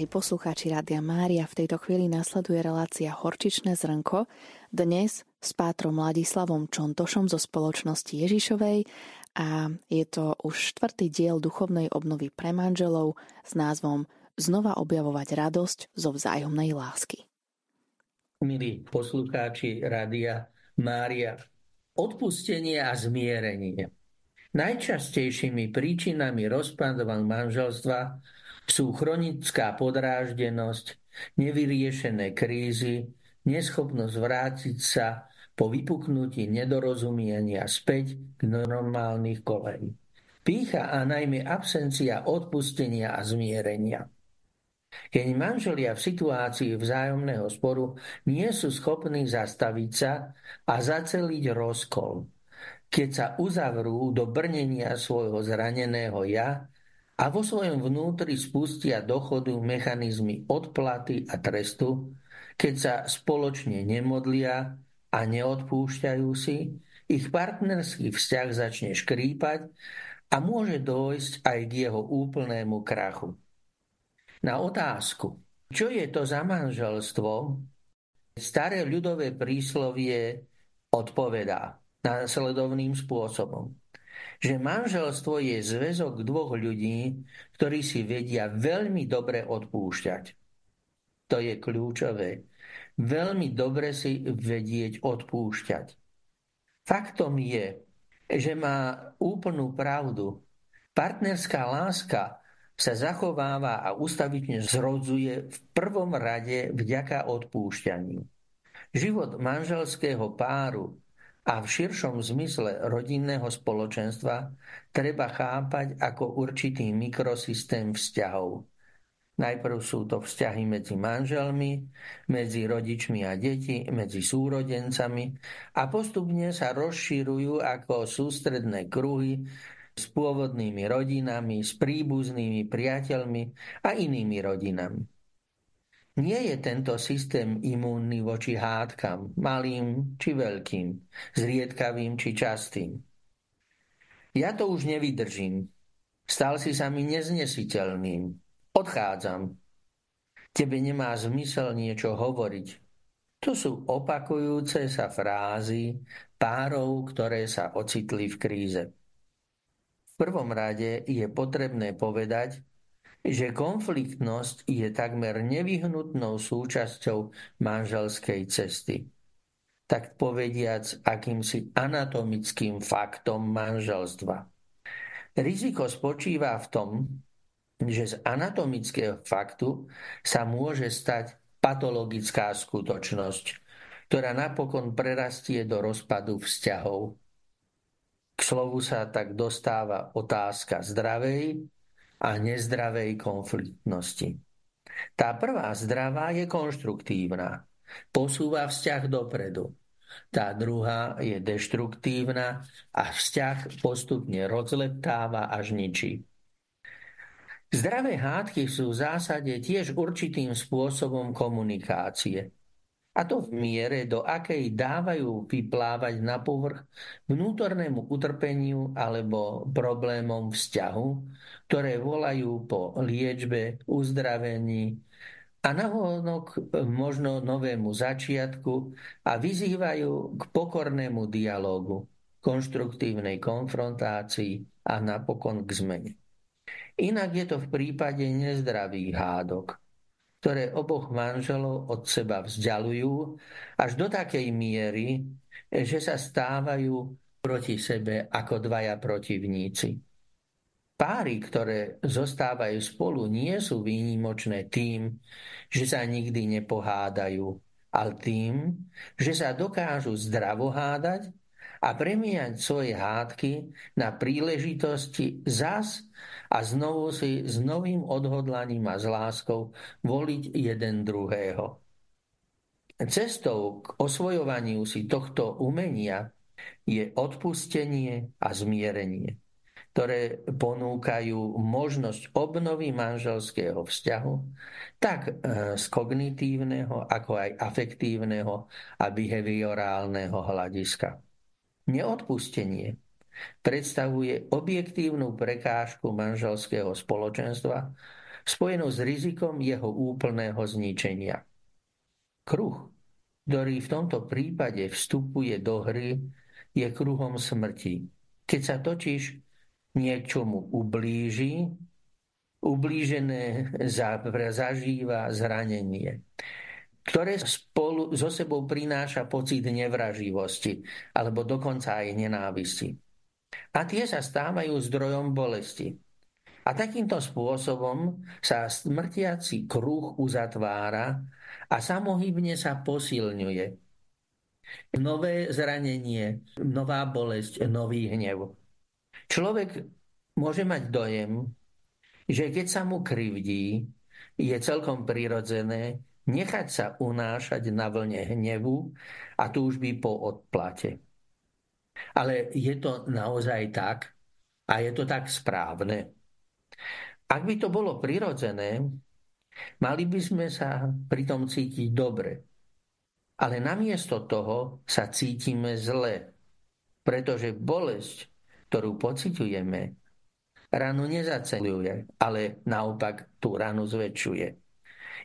Drahí poslucháči Rádia Mária, v tejto chvíli nasleduje relácia Horčičné zrnko. Dnes s pátrom Ladislavom Čontošom zo spoločnosti Ježišovej a je to už štvrtý diel duchovnej obnovy pre manželov s názvom Znova objavovať radosť zo vzájomnej lásky. Milí poslucháči Rádia Mária, odpustenie a zmierenie. Najčastejšími príčinami rozpadov manželstva sú chronická podráždenosť, nevyriešené krízy, neschopnosť vrátiť sa po vypuknutí nedorozumienia späť k normálnych kolejí. Pícha a najmä absencia odpustenia a zmierenia. Keď manželia v situácii vzájomného sporu nie sú schopní zastaviť sa a zaceliť rozkol, keď sa uzavrú do brnenia svojho zraneného ja a vo svojom vnútri spustia do chodu mechanizmy odplaty a trestu, keď sa spoločne nemodlia a neodpúšťajú si, ich partnerský vzťah začne škrípať a môže dojsť aj k jeho úplnému krachu. Na otázku, čo je to za manželstvo, staré ľudové príslovie odpovedá následovným spôsobom že manželstvo je zväzok dvoch ľudí, ktorí si vedia veľmi dobre odpúšťať. To je kľúčové. Veľmi dobre si vedieť odpúšťať. Faktom je, že má úplnú pravdu. Partnerská láska sa zachováva a ustavične zrodzuje v prvom rade vďaka odpúšťaniu. Život manželského páru a v širšom zmysle rodinného spoločenstva treba chápať ako určitý mikrosystém vzťahov. Najprv sú to vzťahy medzi manželmi, medzi rodičmi a deti, medzi súrodencami a postupne sa rozširujú ako sústredné kruhy s pôvodnými rodinami, s príbuznými priateľmi a inými rodinami. Nie je tento systém imúnny voči hádkam, malým či veľkým, zriedkavým či častým. Ja to už nevydržím. Stal si sa mi neznesiteľným. Odchádzam. Tebe nemá zmysel niečo hovoriť. To sú opakujúce sa frázy párov, ktoré sa ocitli v kríze. V prvom rade je potrebné povedať, že konfliktnosť je takmer nevyhnutnou súčasťou manželskej cesty. Tak povediac akýmsi anatomickým faktom manželstva. Riziko spočíva v tom, že z anatomického faktu sa môže stať patologická skutočnosť, ktorá napokon prerastie do rozpadu vzťahov. K slovu sa tak dostáva otázka zdravej a nezdravej konfliktnosti. Tá prvá zdravá je konštruktívna, posúva vzťah dopredu. Tá druhá je deštruktívna a vzťah postupne rozleptáva až ničí. Zdravé hádky sú v zásade tiež určitým spôsobom komunikácie. A to v miere, do akej dávajú vyplávať na povrch vnútornému utrpeniu alebo problémom vzťahu, ktoré volajú po liečbe, uzdravení a navonok možno novému začiatku a vyzývajú k pokornému dialogu, konštruktívnej konfrontácii a napokon k zmene. Inak je to v prípade nezdravých hádok, ktoré oboch manželov od seba vzdialujú až do takej miery, že sa stávajú proti sebe ako dvaja protivníci. Páry, ktoré zostávajú spolu, nie sú výnimočné tým, že sa nikdy nepohádajú, ale tým, že sa dokážu zdravo hádať a premiať svoje hádky na príležitosti zas a znovu si s novým odhodlaním a s láskou voliť jeden druhého. Cestou k osvojovaniu si tohto umenia je odpustenie a zmierenie, ktoré ponúkajú možnosť obnovy manželského vzťahu, tak e, z kognitívneho, ako aj afektívneho a behaviorálneho hľadiska. Neodpustenie predstavuje objektívnu prekážku manželského spoločenstva, spojenú s rizikom jeho úplného zničenia. Kruh, ktorý v tomto prípade vstupuje do hry, je kruhom smrti. Keď sa totiž niečomu ublíži, ublížené zažíva zranenie ktoré spolu so sebou prináša pocit nevraživosti alebo dokonca aj nenávisti. A tie sa stávajú zdrojom bolesti. A takýmto spôsobom sa smrtiaci kruh uzatvára a samohybne sa posilňuje. Nové zranenie, nová bolesť, nový hnev. Človek môže mať dojem, že keď sa mu krivdí, je celkom prirodzené, nechať sa unášať na vlne hnevu a túžby po odplate. Ale je to naozaj tak a je to tak správne. Ak by to bolo prirodzené, mali by sme sa pritom cítiť dobre. Ale namiesto toho sa cítime zle, pretože bolesť, ktorú pociťujeme, ranu nezaceluje, ale naopak tú ranu zväčšuje.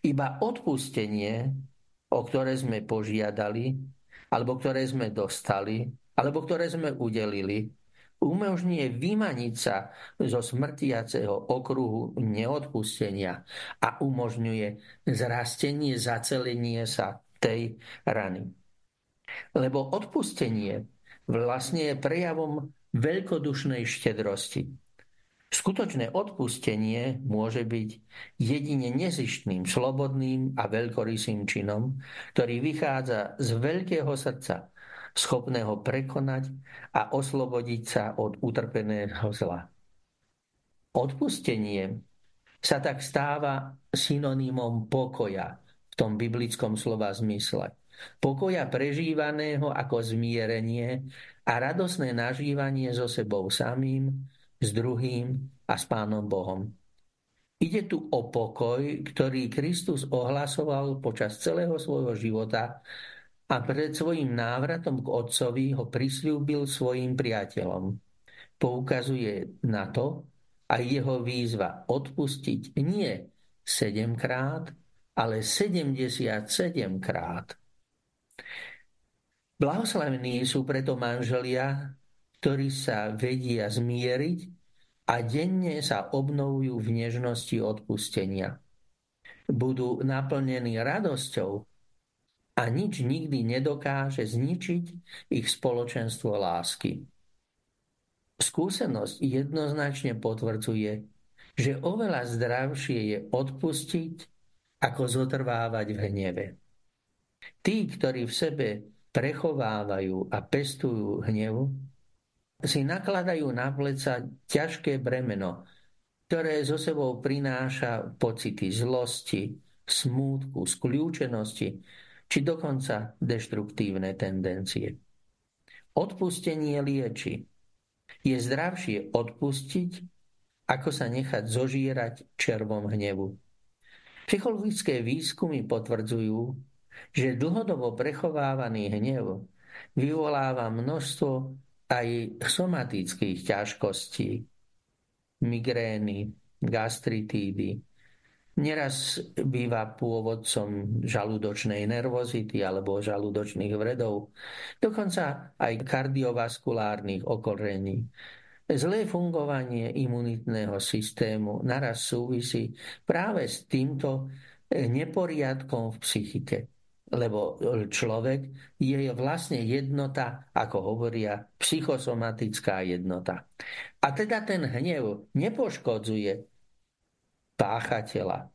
Iba odpustenie, o ktoré sme požiadali, alebo ktoré sme dostali, alebo ktoré sme udelili, umožňuje vymaniť sa zo smrtiaceho okruhu neodpustenia a umožňuje zrastenie, zacelenie sa tej rany. Lebo odpustenie vlastne je prejavom veľkodušnej štedrosti. Skutočné odpustenie môže byť jedine nezištným, slobodným a veľkorysým činom, ktorý vychádza z veľkého srdca, schopného prekonať a oslobodiť sa od utrpeného zla. Odpustenie sa tak stáva synonymom pokoja v tom biblickom slova zmysle. Pokoja prežívaného ako zmierenie a radosné nažívanie so sebou samým, s druhým a s Pánom Bohom. Ide tu o pokoj, ktorý Kristus ohlasoval počas celého svojho života a pred svojim návratom k Otcovi ho prislúbil svojim priateľom. Poukazuje na to aj jeho výzva odpustiť nie 7 krát, ale 77 krát. Blahoslavení sú preto manželia, ktorí sa vedia zmieriť a denne sa obnovujú v nežnosti odpustenia. Budú naplnení radosťou a nič nikdy nedokáže zničiť ich spoločenstvo lásky. Skúsenosť jednoznačne potvrdzuje, že oveľa zdravšie je odpustiť, ako zotrvávať v hneve. Tí, ktorí v sebe prechovávajú a pestujú hnevu, si nakladajú na pleca ťažké bremeno, ktoré zo sebou prináša pocity zlosti, smútku, skľúčenosti či dokonca deštruktívne tendencie. Odpustenie lieči. Je zdravšie odpustiť, ako sa nechať zožierať červom hnevu. Psychologické výskumy potvrdzujú, že dlhodobo prechovávaný hnev vyvoláva množstvo aj somatických ťažkostí, migrény, gastritídy. Neraz býva pôvodcom žalúdočnej nervozity alebo žalúdočných vredov, dokonca aj kardiovaskulárnych okorení. Zlé fungovanie imunitného systému naraz súvisí práve s týmto neporiadkom v psychike lebo človek je vlastne jednota, ako hovoria, psychosomatická jednota. A teda ten hnev nepoškodzuje páchateľa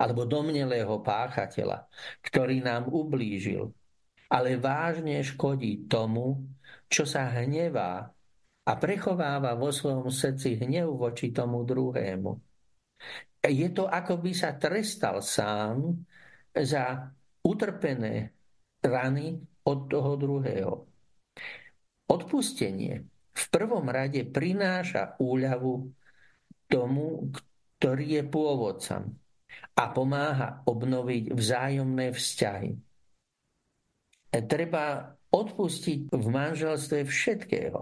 alebo domnelého páchateľa, ktorý nám ublížil, ale vážne škodí tomu, čo sa hnevá a prechováva vo svojom srdci hnev voči tomu druhému. Je to, ako by sa trestal sám za utrpené rany od toho druhého. Odpustenie v prvom rade prináša úľavu tomu, ktorý je pôvodcom a pomáha obnoviť vzájomné vzťahy. Treba odpustiť v manželstve všetkého.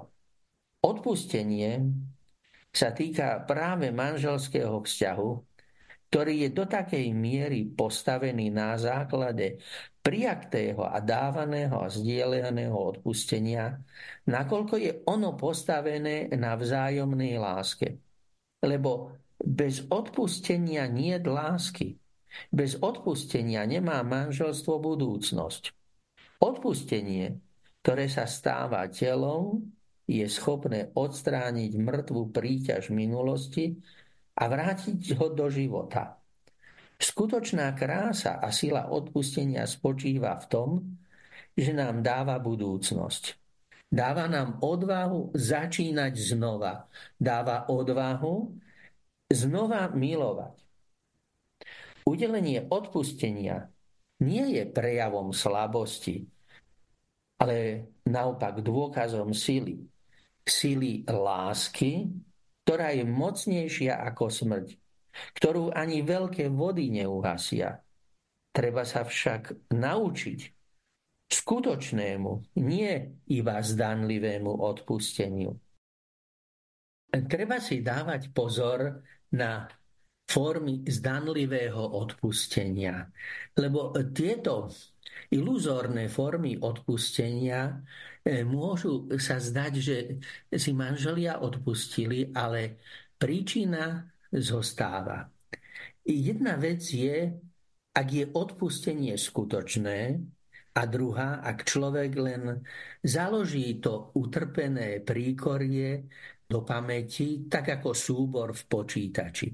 Odpustenie sa týka práve manželského vzťahu, ktorý je do takej miery postavený na základe prijatého a dávaného a zdieľaného odpustenia, nakoľko je ono postavené na vzájomnej láske. Lebo bez odpustenia nie lásky. Bez odpustenia nemá manželstvo budúcnosť. Odpustenie, ktoré sa stáva telom, je schopné odstrániť mŕtvu príťaž minulosti a vrátiť ho do života. Skutočná krása a sila odpustenia spočíva v tom, že nám dáva budúcnosť. Dáva nám odvahu začínať znova. Dáva odvahu znova milovať. Udelenie odpustenia nie je prejavom slabosti, ale naopak dôkazom sily. Sily lásky, ktorá je mocnejšia ako smrť, ktorú ani veľké vody neuhasia. Treba sa však naučiť skutočnému, nie iba zdanlivému odpusteniu. Treba si dávať pozor na formy zdanlivého odpustenia, lebo tieto iluzórne formy odpustenia E, môžu sa zdať, že si manželia odpustili, ale príčina zostáva. Jedna vec je, ak je odpustenie skutočné, a druhá, ak človek len založí to utrpené príkorie do pamäti, tak ako súbor v počítači.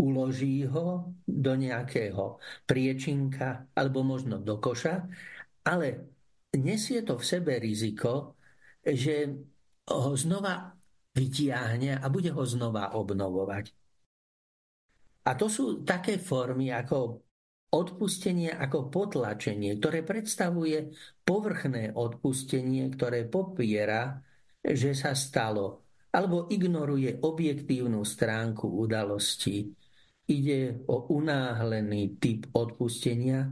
Uloží ho do nejakého priečinka alebo možno do koša, ale nesie to v sebe riziko, že ho znova vytiahne a bude ho znova obnovovať. A to sú také formy ako odpustenie ako potlačenie, ktoré predstavuje povrchné odpustenie, ktoré popiera, že sa stalo, alebo ignoruje objektívnu stránku udalosti. Ide o unáhlený typ odpustenia,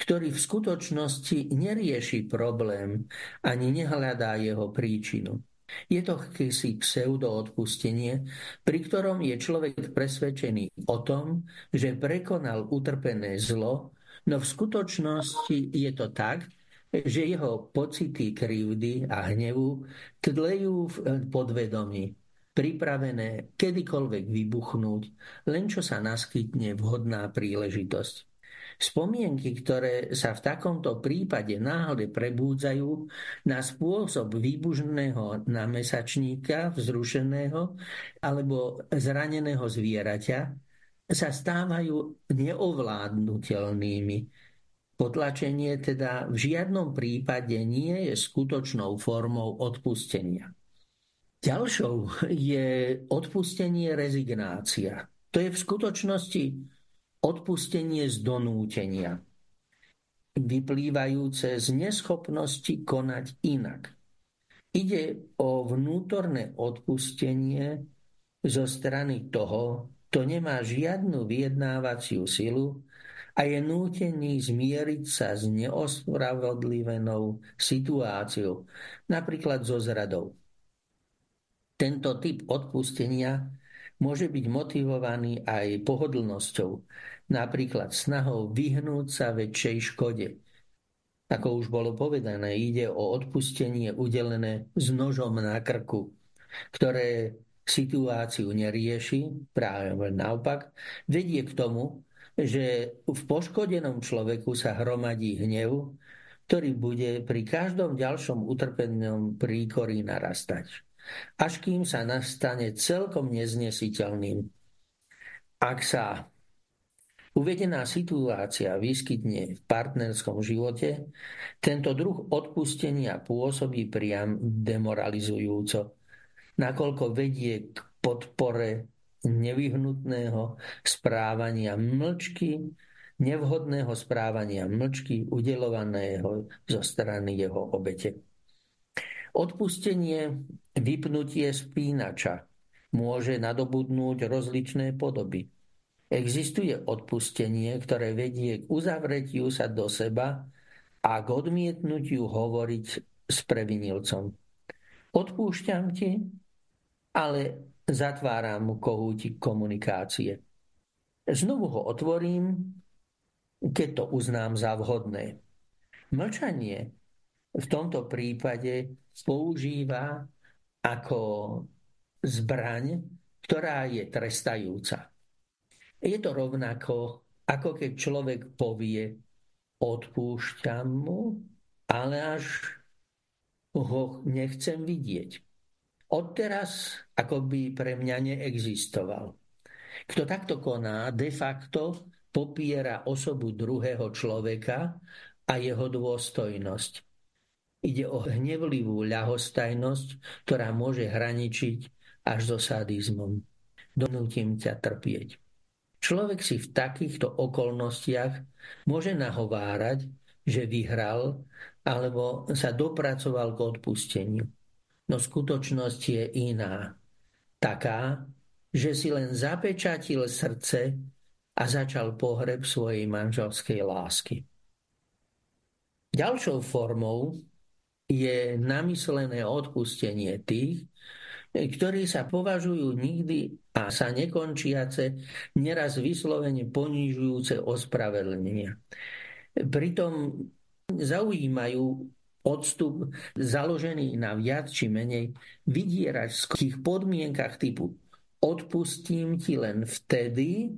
ktorý v skutočnosti nerieši problém ani nehľadá jeho príčinu. Je to akýsi pseudoodpustenie, pri ktorom je človek presvedčený o tom, že prekonal utrpené zlo, no v skutočnosti je to tak, že jeho pocity krivdy a hnevu tlejú v podvedomí, pripravené kedykoľvek vybuchnúť, len čo sa naskytne vhodná príležitosť. Spomienky, ktoré sa v takomto prípade náhle prebúdzajú na spôsob výbužného namesačníka, vzrušeného alebo zraneného zvieraťa, sa stávajú neovládnutelnými. Potlačenie teda v žiadnom prípade nie je skutočnou formou odpustenia. Ďalšou je odpustenie rezignácia. To je v skutočnosti odpustenie z donútenia, vyplývajúce z neschopnosti konať inak. Ide o vnútorné odpustenie zo strany toho, kto nemá žiadnu vyjednávaciu silu a je nútený zmieriť sa s neospravodlivenou situáciou, napríklad so zradou. Tento typ odpustenia môže byť motivovaný aj pohodlnosťou, napríklad snahou vyhnúť sa väčšej škode. Ako už bolo povedané, ide o odpustenie udelené s nožom na krku, ktoré situáciu nerieši, práve naopak, vedie k tomu, že v poškodenom človeku sa hromadí hnev, ktorý bude pri každom ďalšom utrpenom príkorí narastať až kým sa nastane celkom neznesiteľným. Ak sa uvedená situácia vyskytne v partnerskom živote, tento druh odpustenia pôsobí priam demoralizujúco, nakoľko vedie k podpore nevyhnutného správania mlčky, nevhodného správania mlčky udelovaného zo strany jeho obete. Odpustenie, vypnutie spínača môže nadobudnúť rozličné podoby. Existuje odpustenie, ktoré vedie k uzavretiu sa do seba a k odmietnutiu hovoriť s previnilcom. Odpúšťam ti, ale zatváram kohútik komunikácie. Znovu ho otvorím, keď to uznám za vhodné. Mlčanie v tomto prípade používa ako zbraň, ktorá je trestajúca. Je to rovnako, ako keď človek povie, odpúšťam mu, ale až ho nechcem vidieť. Odteraz ako by pre mňa neexistoval. Kto takto koná, de facto popiera osobu druhého človeka a jeho dôstojnosť. Ide o hnevlivú ľahostajnosť, ktorá môže hraničiť až so sadizmom. Donútim ťa trpieť. Človek si v takýchto okolnostiach môže nahovárať, že vyhral alebo sa dopracoval k odpusteniu. No skutočnosť je iná. Taká, že si len zapečatil srdce a začal pohreb svojej manželskej lásky. Ďalšou formou je namyslené odpustenie tých, ktorí sa považujú nikdy a sa nekončiace, neraz vyslovene ponižujúce ospravedlnenia. Pritom zaujímajú odstup založený na viac či menej vydieračských podmienkach typu odpustím ti len vtedy,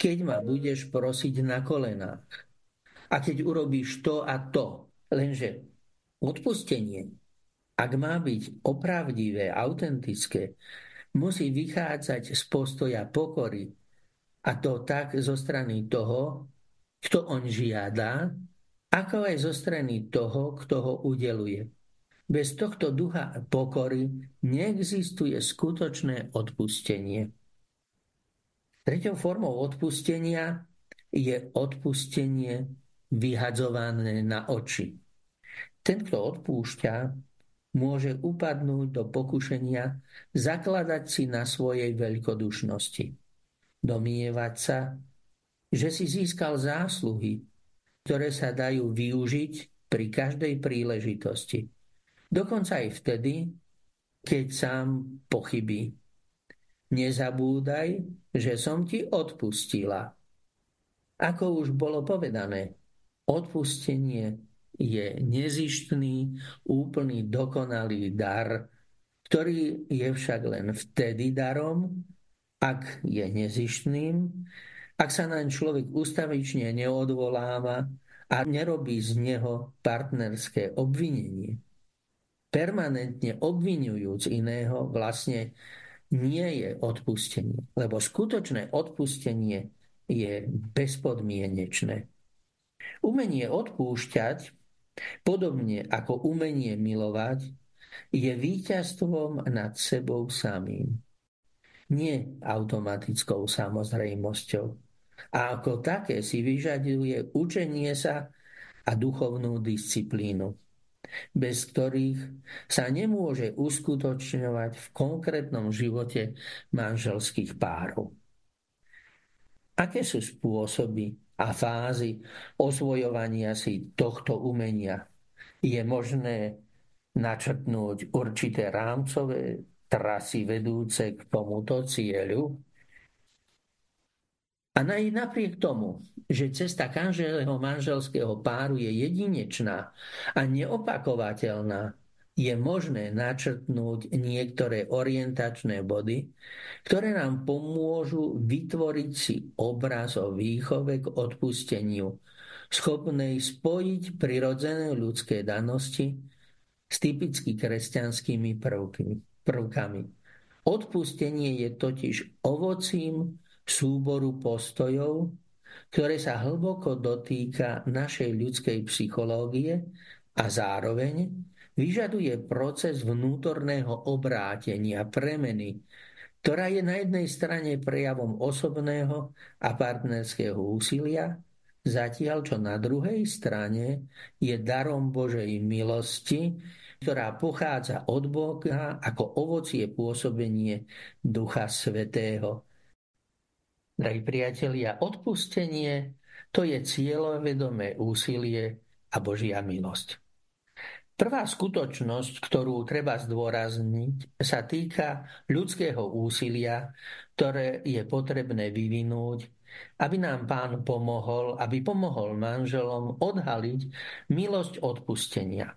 keď ma budeš prosiť na kolenách. A keď urobíš to a to. Lenže odpustenie ak má byť opravdivé, autentické, musí vychádzať z postoja pokory. A to tak zo strany toho, kto on žiada, ako aj zo strany toho, kto ho udeluje. Bez tohto ducha pokory neexistuje skutočné odpustenie. Tretou formou odpustenia je odpustenie vyhadzované na oči. Ten, kto odpúšťa, môže upadnúť do pokušenia zakladať si na svojej veľkodušnosti. Domievať sa, že si získal zásluhy, ktoré sa dajú využiť pri každej príležitosti. Dokonca aj vtedy, keď sám pochybí. Nezabúdaj, že som ti odpustila. Ako už bolo povedané, odpustenie je nezištný, úplný, dokonalý dar, ktorý je však len vtedy darom, ak je nezištným, ak sa naň človek ustavične neodvoláva a nerobí z neho partnerské obvinenie. Permanentne obvinujúc iného vlastne nie je odpustenie, lebo skutočné odpustenie je bezpodmienečné. Umenie odpúšťať Podobne ako umenie milovať je víťazstvom nad sebou samým. Nie automatickou samozrejmosťou. A ako také si vyžaduje učenie sa a duchovnú disciplínu, bez ktorých sa nemôže uskutočňovať v konkrétnom živote manželských párov. Aké sú spôsoby a fázy osvojovania si tohto umenia. Je možné načrtnúť určité rámcové trasy vedúce k tomuto cieľu. A aj napriek tomu, že cesta každého manželského páru je jedinečná a neopakovateľná, je možné načrtnúť niektoré orientačné body, ktoré nám pomôžu vytvoriť si obraz o výchove k odpusteniu, schopnej spojiť prirodzené ľudské danosti s typicky kresťanskými prvkami. Odpustenie je totiž ovocím súboru postojov, ktoré sa hlboko dotýka našej ľudskej psychológie a zároveň vyžaduje proces vnútorného obrátenia, premeny, ktorá je na jednej strane prejavom osobného a partnerského úsilia, zatiaľ čo na druhej strane je darom Božej milosti, ktorá pochádza od Boha ako ovocie pôsobenie Ducha Svetého. Drahí priatelia, odpustenie to je cieľovedomé úsilie a Božia milosť. Prvá skutočnosť, ktorú treba zdôrazniť, sa týka ľudského úsilia, ktoré je potrebné vyvinúť, aby nám pán pomohol, aby pomohol manželom odhaliť milosť odpustenia.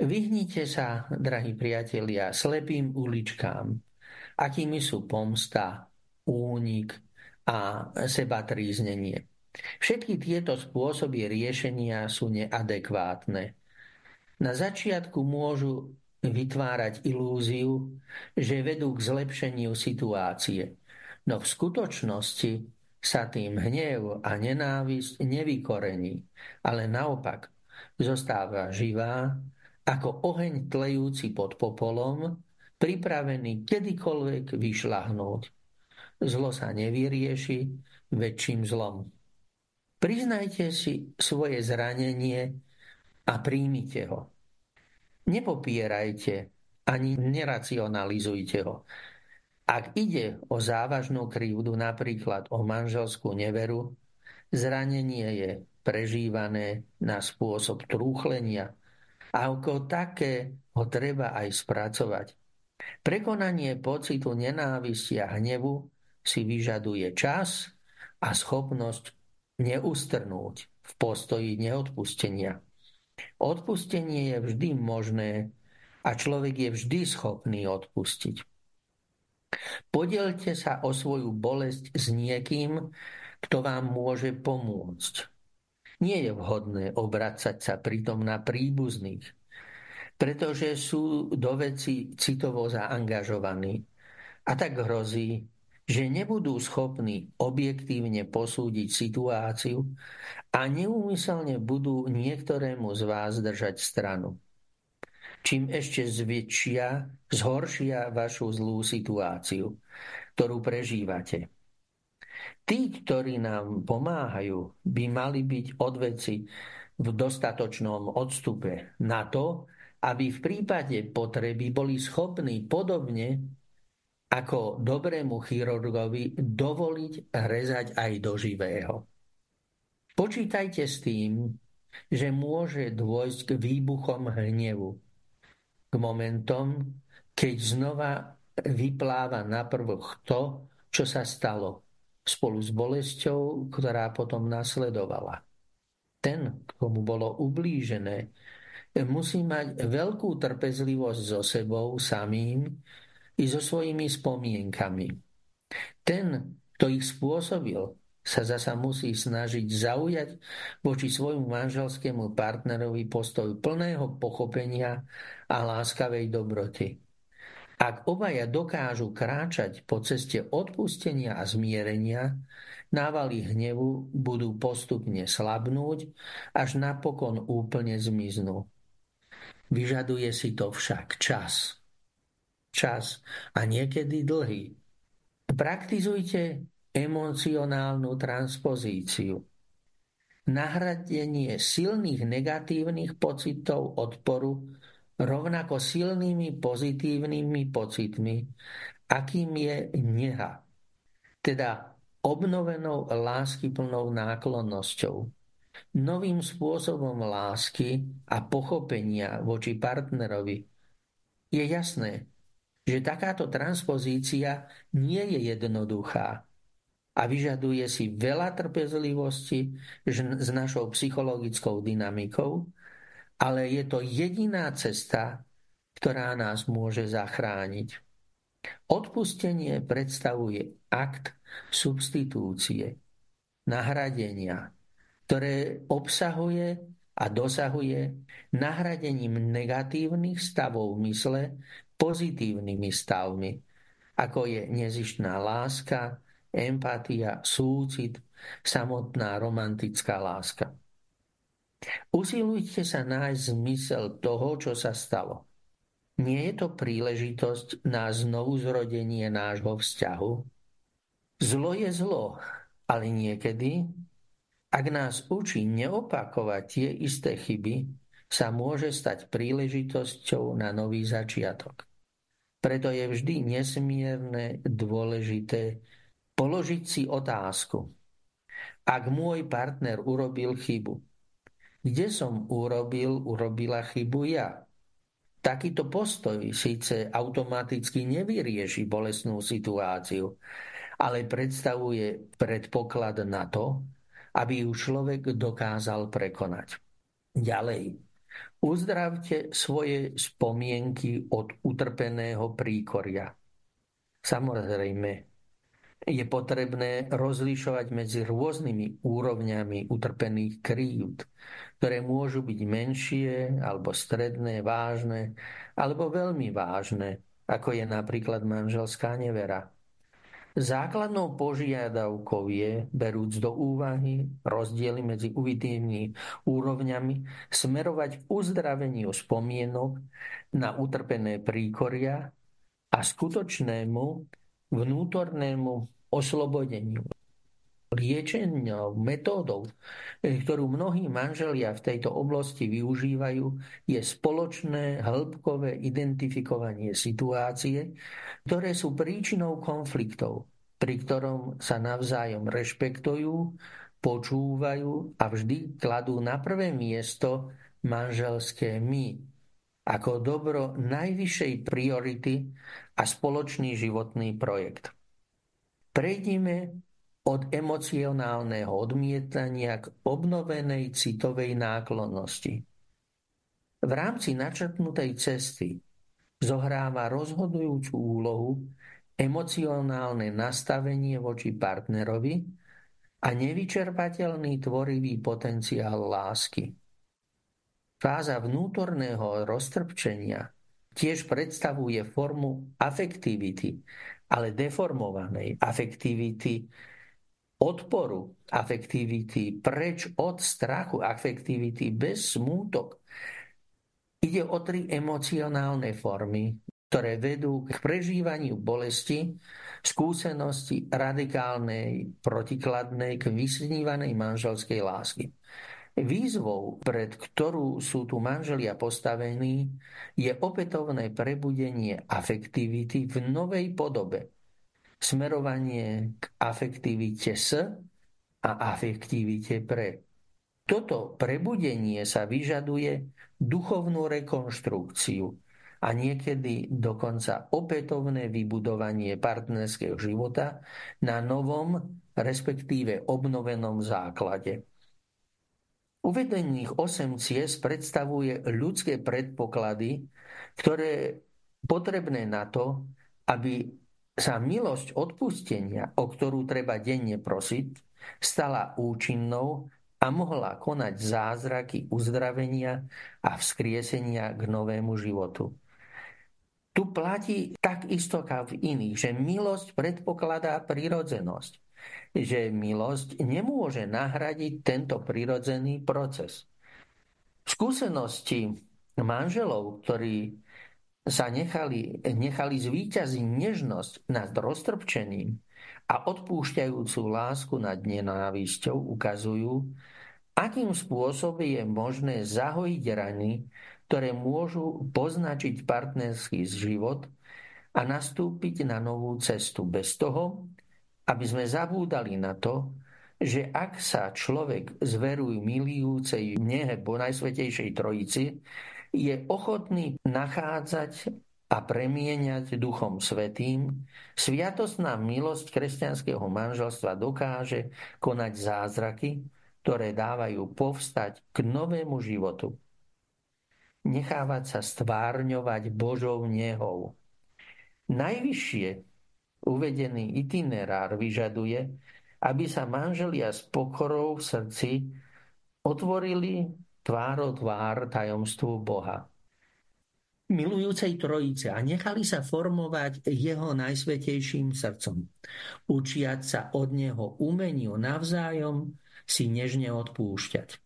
Vyhnite sa, drahí priatelia, slepým uličkám, akými sú pomsta, únik a sebatríznenie. Všetky tieto spôsoby riešenia sú neadekvátne na začiatku môžu vytvárať ilúziu, že vedú k zlepšeniu situácie, no v skutočnosti sa tým hnev a nenávisť nevykorení, ale naopak zostáva živá ako oheň tlejúci pod popolom, pripravený kedykoľvek vyšľahnúť. Zlo sa nevyrieši väčším zlom. Priznajte si svoje zranenie a príjmite ho. Nepopierajte ani neracionalizujte ho. Ak ide o závažnú krivdu, napríklad o manželskú neveru, zranenie je prežívané na spôsob trúchlenia a ako také ho treba aj spracovať. Prekonanie pocitu nenávisti a hnevu si vyžaduje čas a schopnosť neustrnúť v postoji neodpustenia. Odpustenie je vždy možné a človek je vždy schopný odpustiť. Podielte sa o svoju bolesť s niekým, kto vám môže pomôcť. Nie je vhodné obracať sa pritom na príbuzných, pretože sú do veci citovo zaangažovaní. A tak hrozí, že nebudú schopní objektívne posúdiť situáciu a neúmyselne budú niektorému z vás držať stranu. Čím ešte zväčšia, zhoršia vašu zlú situáciu, ktorú prežívate. Tí, ktorí nám pomáhajú, by mali byť od veci v dostatočnom odstupe na to, aby v prípade potreby boli schopní podobne ako dobrému chirurgovi dovoliť rezať aj do živého. Počítajte s tým, že môže dôjsť k výbuchom hnevu, k momentom, keď znova vypláva na prvok to, čo sa stalo, spolu s bolesťou, ktorá potom nasledovala. Ten, komu bolo ublížené, musí mať veľkú trpezlivosť so sebou samým, i so svojimi spomienkami. Ten, kto ich spôsobil, sa zasa musí snažiť zaujať voči svojmu manželskému partnerovi postoj plného pochopenia a láskavej dobroty. Ak obaja dokážu kráčať po ceste odpustenia a zmierenia, návaly hnevu budú postupne slabnúť, až napokon úplne zmiznú. Vyžaduje si to však čas čas a niekedy dlhý. Praktizujte emocionálnu transpozíciu. Nahradenie silných negatívnych pocitov odporu rovnako silnými pozitívnymi pocitmi, akým je neha, teda obnovenou láskyplnou náklonnosťou, novým spôsobom lásky a pochopenia voči partnerovi. Je jasné, že takáto transpozícia nie je jednoduchá a vyžaduje si veľa trpezlivosti s našou psychologickou dynamikou, ale je to jediná cesta, ktorá nás môže zachrániť. Odpustenie predstavuje akt substitúcie, nahradenia, ktoré obsahuje a dosahuje nahradením negatívnych stavov mysle pozitívnymi stavmi, ako je nezištná láska, empatia, súcit, samotná romantická láska. Usilujte sa nájsť zmysel toho, čo sa stalo. Nie je to príležitosť na znovu zrodenie nášho vzťahu? Zlo je zlo, ale niekedy, ak nás učí neopakovať tie isté chyby, sa môže stať príležitosťou na nový začiatok. Preto je vždy nesmierne dôležité položiť si otázku. Ak môj partner urobil chybu, kde som urobil, urobila chybu ja. Takýto postoj síce automaticky nevyrieši bolestnú situáciu, ale predstavuje predpoklad na to, aby ju človek dokázal prekonať. Ďalej, uzdravte svoje spomienky od utrpeného príkoria. Samozrejme, je potrebné rozlišovať medzi rôznymi úrovňami utrpených krívd, ktoré môžu byť menšie alebo stredné, vážne, alebo veľmi vážne, ako je napríklad manželská nevera. Základnou požiadavkou je, berúc do úvahy rozdiely medzi uvidnými úrovňami, smerovať k uzdraveniu spomienok na utrpené príkoria a skutočnému vnútornému oslobodeniu liečenou metódou, eh, ktorú mnohí manželia v tejto oblasti využívajú, je spoločné hĺbkové identifikovanie situácie, ktoré sú príčinou konfliktov, pri ktorom sa navzájom rešpektujú, počúvajú a vždy kladú na prvé miesto manželské my ako dobro najvyššej priority a spoločný životný projekt. Prejdime od emocionálneho odmietania k obnovenej citovej náklonnosti. V rámci načrtnutej cesty zohráva rozhodujúcu úlohu emocionálne nastavenie voči partnerovi a nevyčerpateľný tvorivý potenciál lásky. Fáza vnútorného roztrpčenia tiež predstavuje formu afektivity, ale deformovanej afektivity odporu afektivity, preč od strachu afektivity, bez smútok. Ide o tri emocionálne formy, ktoré vedú k prežívaniu bolesti, skúsenosti radikálnej, protikladnej, k vysnívanej manželskej lásky. Výzvou, pred ktorú sú tu manželia postavení, je opätovné prebudenie afektivity v novej podobe – smerovanie k afektivite s a afektivite pre. Toto prebudenie sa vyžaduje duchovnú rekonštrukciu a niekedy dokonca opätovné vybudovanie partnerského života na novom, respektíve obnovenom základe. Uvedených 8 ciest predstavuje ľudské predpoklady, ktoré potrebné na to, aby sa milosť odpustenia, o ktorú treba denne prosiť, stala účinnou a mohla konať zázraky uzdravenia a vzkriesenia k novému životu. Tu platí takisto ako v iných, že milosť predpokladá prirodzenosť, že milosť nemôže nahradiť tento prirodzený proces. Skúsenosti manželov, ktorí sa nechali, nechali zvíťaziť nežnosť nad roztrpčením a odpúšťajúcu lásku nad nenávisťou ukazujú, akým spôsobom je možné zahojiť rany, ktoré môžu poznačiť partnerský život a nastúpiť na novú cestu bez toho, aby sme zabúdali na to, že ak sa človek zveruje milujúcej nehe po Najsvetejšej Trojici, je ochotný nachádzať a premieňať Duchom Svetým, sviatostná milosť kresťanského manželstva dokáže konať zázraky, ktoré dávajú povstať k novému životu. Nechávať sa stvárňovať Božou nehou. Najvyššie uvedený itinerár vyžaduje, aby sa manželia s pokorou v srdci otvorili tvárou tvár tajomstvu Boha. Milujúcej trojice a nechali sa formovať jeho najsvetejším srdcom. Učiať sa od neho umeniu navzájom si nežne odpúšťať.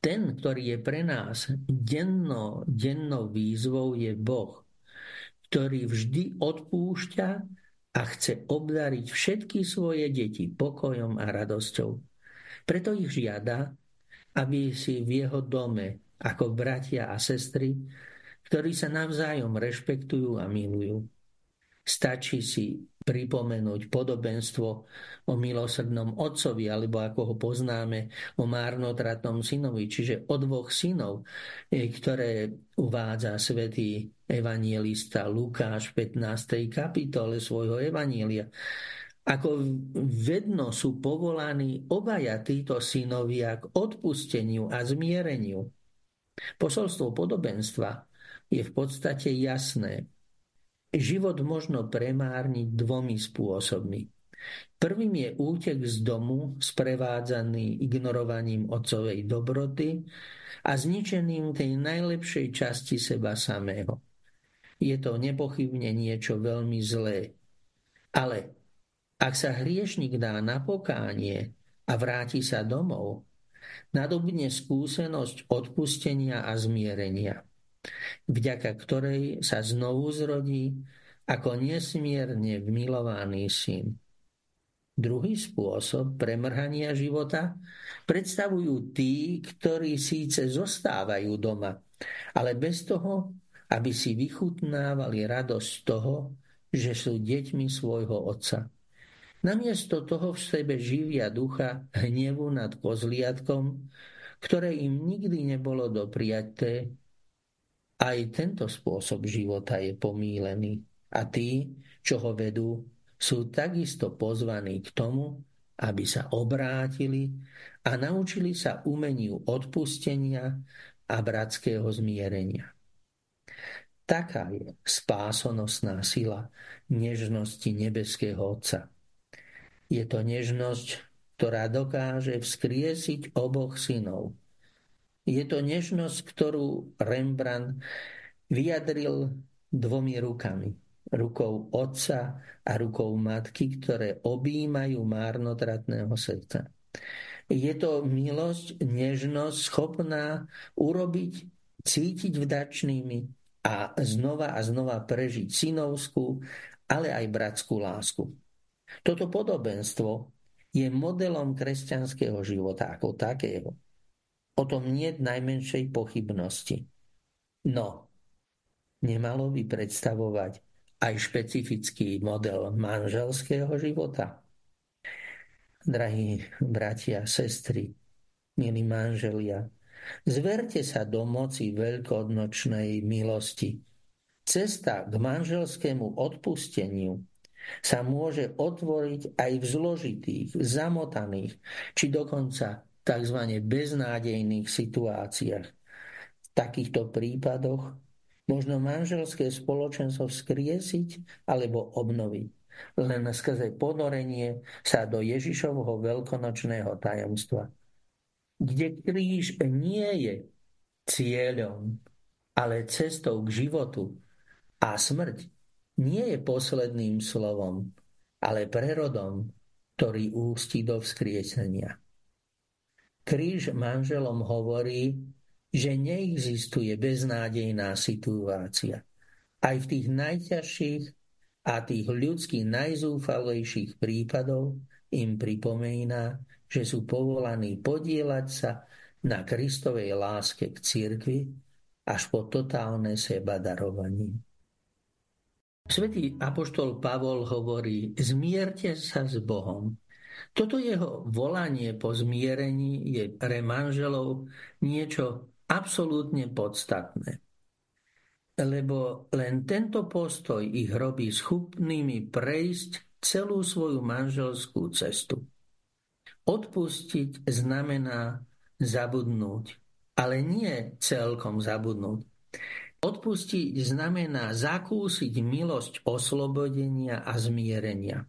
Ten, ktorý je pre nás denno, dennou výzvou, je Boh, ktorý vždy odpúšťa a chce obdariť všetky svoje deti pokojom a radosťou. Preto ich žiada, aby si v jeho dome ako bratia a sestry, ktorí sa navzájom rešpektujú a milujú. Stačí si pripomenúť podobenstvo o milosrdnom otcovi, alebo ako ho poznáme, o márnotratnom synovi, čiže o dvoch synov, e, ktoré uvádza svätý evanielista Lukáš v 15. kapitole svojho evanielia. Ako vedno sú povolaní obaja títo synovia k odpusteniu a zmiereniu. Posolstvo podobenstva je v podstate jasné. Život možno premárniť dvomi spôsobmi. Prvým je útek z domu, sprevádzaný ignorovaním otcovej dobroty a zničením tej najlepšej časti seba samého. Je to nepochybne niečo veľmi zlé. Ale ak sa hriešnik dá na pokánie a vráti sa domov, nadobne skúsenosť odpustenia a zmierenia vďaka ktorej sa znovu zrodí ako nesmierne vmilovaný syn. Druhý spôsob premrhania života predstavujú tí, ktorí síce zostávajú doma, ale bez toho, aby si vychutnávali radosť toho, že sú deťmi svojho otca. Namiesto toho v sebe živia ducha hnevu nad kozliatkom, ktoré im nikdy nebolo dopriaté aj tento spôsob života je pomílený a tí, čo ho vedú, sú takisto pozvaní k tomu, aby sa obrátili a naučili sa umeniu odpustenia a bratského zmierenia. Taká je spásonosná sila nežnosti nebeského Otca. Je to nežnosť, ktorá dokáže vzkriesiť oboch synov – je to nežnosť, ktorú Rembrandt vyjadril dvomi rukami. Rukou otca a rukou matky, ktoré objímajú márnotratného srdca. Je to milosť, nežnosť schopná urobiť, cítiť vdačnými a znova a znova prežiť synovskú, ale aj bratskú lásku. Toto podobenstvo je modelom kresťanského života ako takého. O tom nie najmenšej pochybnosti. No, nemalo by predstavovať aj špecifický model manželského života? Drahí bratia, sestry, milí manželia, zverte sa do moci veľkonočnej milosti. Cesta k manželskému odpusteniu sa môže otvoriť aj v zložitých, zamotaných, či dokonca tzv. beznádejných situáciách. V takýchto prípadoch možno manželské spoločenstvo vzkriesiť alebo obnoviť. Len skrze ponorenie sa do Ježišovho veľkonočného tajomstva, kde kríž nie je cieľom, ale cestou k životu a smrť nie je posledným slovom, ale prerodom, ktorý ústí do vzkriesenia. Kríž manželom hovorí, že neexistuje beznádejná situácia. Aj v tých najťažších a tých ľudských najzúfalejších prípadov im pripomína, že sú povolaní podielať sa na Kristovej láske k cirkvi až po totálne seba darovanie. Svetý apoštol Pavol hovorí, zmierte sa s Bohom toto jeho volanie po zmierení je pre manželov niečo absolútne podstatné. Lebo len tento postoj ich robí schopnými prejsť celú svoju manželskú cestu. Odpustiť znamená zabudnúť, ale nie celkom zabudnúť. Odpustiť znamená zakúsiť milosť oslobodenia a zmierenia.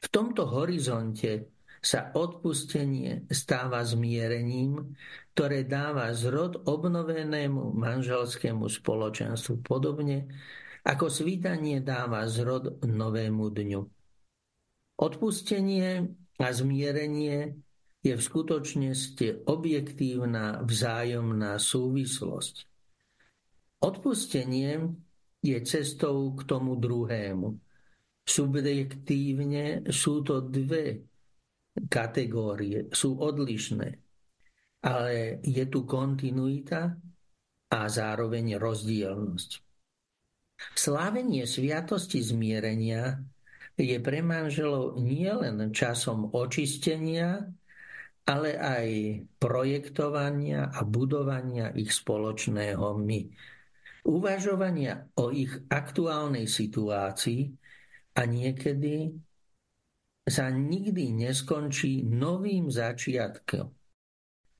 V tomto horizonte sa odpustenie stáva zmierením, ktoré dáva zrod obnovenému manželskému spoločenstvu podobne, ako svítanie dáva zrod novému dňu. Odpustenie a zmierenie je v skutočnosti objektívna vzájomná súvislosť. Odpustenie je cestou k tomu druhému – Subjektívne sú to dve kategórie, sú odlišné, ale je tu kontinuita a zároveň rozdielnosť. Slávenie sviatosti zmierenia je pre manželov nielen časom očistenia, ale aj projektovania a budovania ich spoločného my. Uvažovania o ich aktuálnej situácii a niekedy sa nikdy neskončí novým začiatkom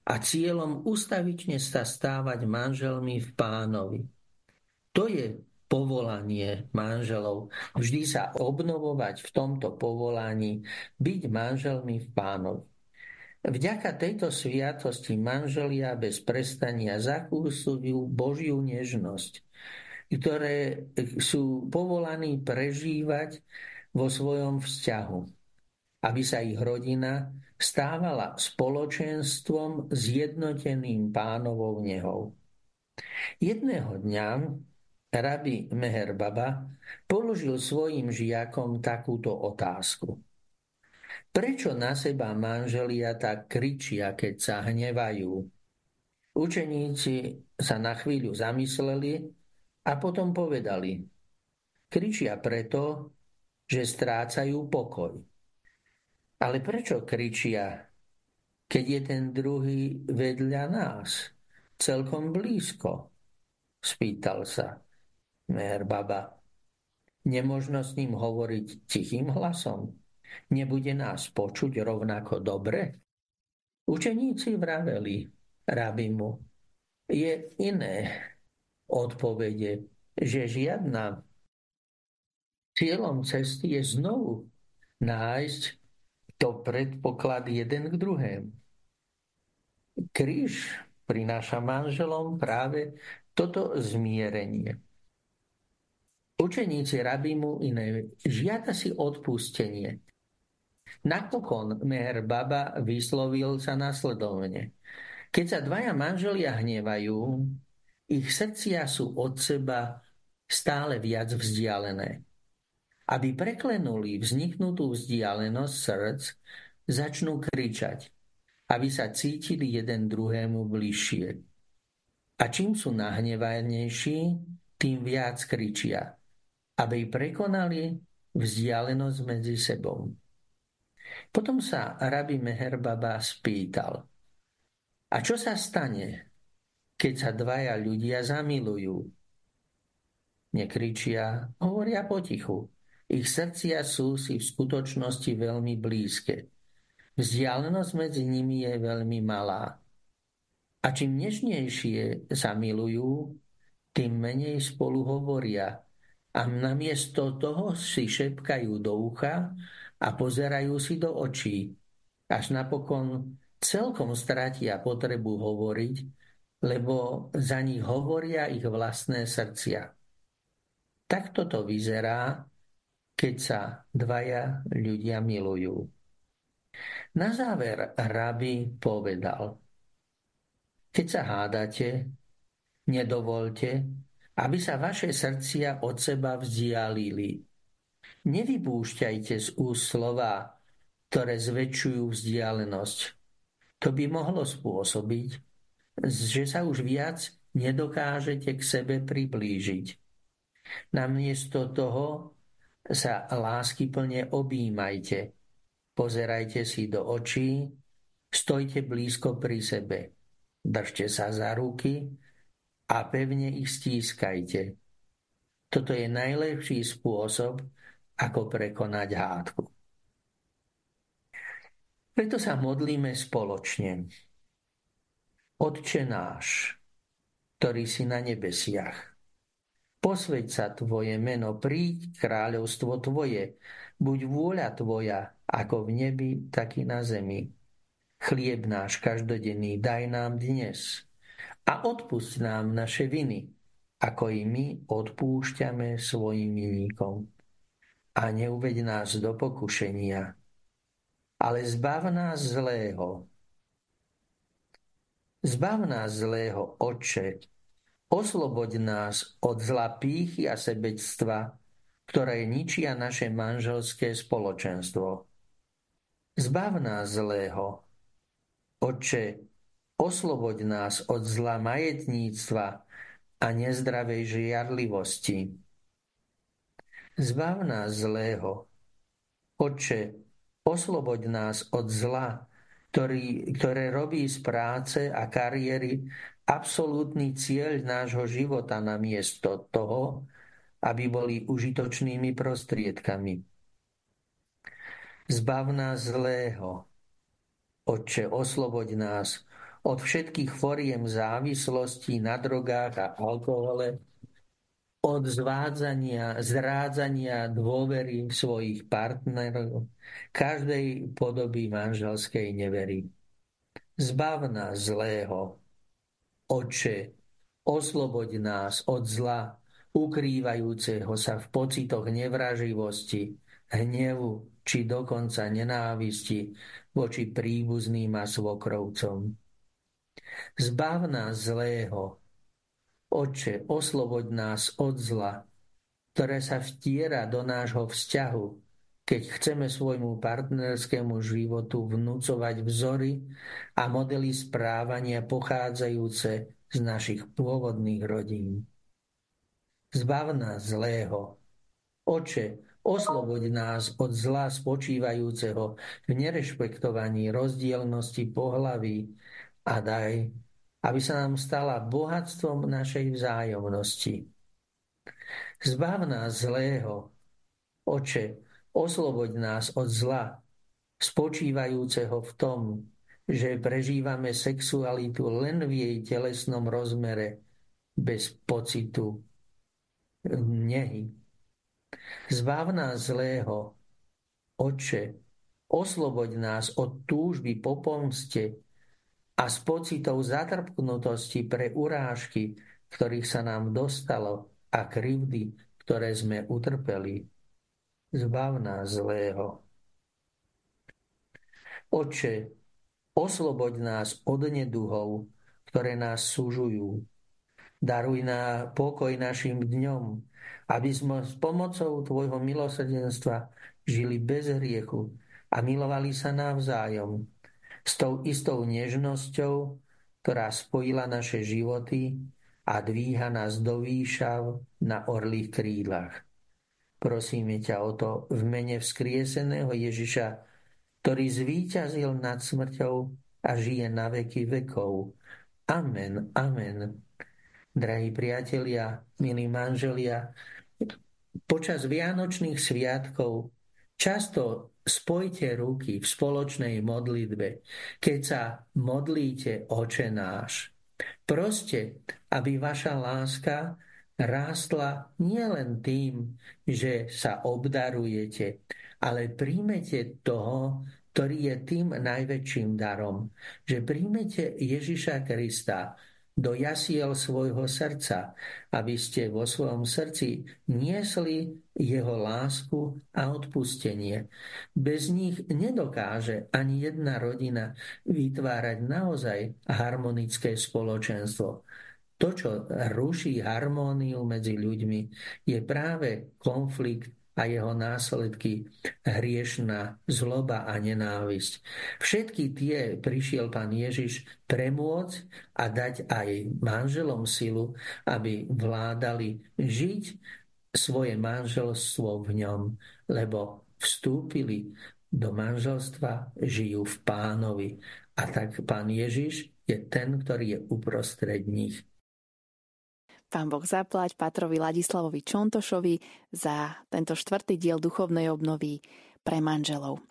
a cieľom ustavične sa stávať manželmi v pánovi. To je povolanie manželov. Vždy sa obnovovať v tomto povolaní, byť manželmi v pánovi. Vďaka tejto sviatosti manželia bez prestania zakúsujú Božiu nežnosť, ktoré sú povolaní prežívať vo svojom vzťahu, aby sa ich rodina stávala spoločenstvom zjednoteným pánovou nehou. Jedného dňa Rabi Meher Baba položil svojim žiakom takúto otázku. Prečo na seba manželia tak kričia, keď sa hnevajú? Učeníci sa na chvíľu zamysleli a potom povedali. Kričia preto, že strácajú pokoj. Ale prečo kričia, keď je ten druhý vedľa nás, celkom blízko? Spýtal sa. Mer baba. Nemožno s ním hovoriť tichým hlasom. Nebude nás počuť rovnako dobre? Učeníci vraveli rabimu. Je iné odpovede, že žiadna cieľom cesty je znovu nájsť to predpoklad jeden k druhému. Kríž prináša manželom práve toto zmierenie. Učeníci mu iné žiada si odpustenie. Napokon Meher Baba vyslovil sa nasledovne. Keď sa dvaja manželia hnevajú, ich srdcia sú od seba stále viac vzdialené. Aby preklenuli vzniknutú vzdialenosť srdc, začnú kričať, aby sa cítili jeden druhému bližšie. A čím sú nahnevanejší, tým viac kričia aby prekonali vzdialenosť medzi sebou. Potom sa rabi Meherbaba spýtal, a čo sa stane, keď sa dvaja ľudia zamilujú? Nekričia, hovoria potichu. Ich srdcia sú si v skutočnosti veľmi blízke. Vzdialenosť medzi nimi je veľmi malá. A čím nežnejšie sa milujú, tým menej spolu hovoria a namiesto toho si šepkajú do ucha a pozerajú si do očí, až napokon celkom stratia potrebu hovoriť, lebo za nich hovoria ich vlastné srdcia. Takto to vyzerá, keď sa dvaja ľudia milujú. Na záver rabi povedal, keď sa hádate, nedovolte, aby sa vaše srdcia od seba vzdialili. Nevypúšťajte z úst slova, ktoré zväčšujú vzdialenosť. To by mohlo spôsobiť, že sa už viac nedokážete k sebe priblížiť. Namiesto toho sa lásky plne objímajte, pozerajte si do očí, stojte blízko pri sebe, držte sa za ruky a pevne ich stískajte. Toto je najlepší spôsob, ako prekonať hádku. Preto sa modlíme spoločne. Otče náš, ktorý si na nebesiach, posveď sa Tvoje meno, príď kráľovstvo Tvoje, buď vôľa Tvoja, ako v nebi, tak i na zemi. Chlieb náš každodenný daj nám dnes a odpusť nám naše viny, ako i my odpúšťame svojim vinníkom. A neuveď nás do pokušenia, ale zbav nás zlého. Zbav nás zlého, Otče, osloboď nás od zla pýchy a sebectva, ktoré ničia naše manželské spoločenstvo. Zbav nás zlého, Otče, Osloboď nás od zla majetníctva a nezdravej žiarlivosti. Zbav nás zlého. Oče, osloboď nás od zla, ktorý, ktoré robí z práce a kariéry absolútny cieľ nášho života namiesto toho, aby boli užitočnými prostriedkami. Zbav nás zlého. Otče, osloboď nás od všetkých foriem závislostí na drogách a alkohole, od zvádzania, zrádzania dôvery svojich partnerov, každej podoby manželskej nevery. Zbav nás zlého. Oče, osloboď nás od zla, ukrývajúceho sa v pocitoch nevraživosti, hnevu či dokonca nenávisti voči príbuzným a svokrovcom. Zbav nás zlého. Oče, osloboď nás od zla, ktoré sa vtiera do nášho vzťahu, keď chceme svojmu partnerskému životu vnúcovať vzory a modely správania pochádzajúce z našich pôvodných rodín. Zbav nás zlého. Oče, osloboď nás od zla spočívajúceho v nerešpektovaní rozdielnosti pohlaví a daj, aby sa nám stala bohatstvom našej vzájomnosti. Zbav nás zlého, Oče, osloboď nás od zla, spočívajúceho v tom, že prežívame sexualitu len v jej telesnom rozmere, bez pocitu nehy. Zbav nás zlého, Oče, osloboď nás od túžby po pomste, a s pocitou zatrpknutosti pre urážky, ktorých sa nám dostalo a krivdy, ktoré sme utrpeli. Zbav nás zlého. Oče, osloboď nás od neduhov, ktoré nás súžujú. Daruj na pokoj našim dňom, aby sme s pomocou Tvojho milosrdenstva žili bez hriechu a milovali sa navzájom s tou istou nežnosťou, ktorá spojila naše životy a dvíha nás do výšav na orlých krídlach. Prosíme ťa o to v mene vzkrieseného Ježiša, ktorý zvíťazil nad smrťou a žije na veky vekov. Amen, amen. Drahí priatelia, milí manželia, počas Vianočných sviatkov často spojte ruky v spoločnej modlitbe, keď sa modlíte oče náš. Proste, aby vaša láska rástla nielen tým, že sa obdarujete, ale príjmete toho, ktorý je tým najväčším darom, že príjmete Ježiša Krista, do jasiel svojho srdca, aby ste vo svojom srdci niesli jeho lásku a odpustenie. Bez nich nedokáže ani jedna rodina vytvárať naozaj harmonické spoločenstvo. To, čo ruší harmóniu medzi ľuďmi, je práve konflikt a jeho následky hriešná zloba a nenávisť. Všetky tie prišiel pán Ježiš premôcť a dať aj manželom silu, aby vládali žiť svoje manželstvo v ňom, lebo vstúpili do manželstva, žijú v pánovi. A tak pán Ježiš je ten, ktorý je uprostred nich. Pán Boh zaplať Patrovi Ladislavovi Čontošovi za tento štvrtý diel duchovnej obnovy pre manželov.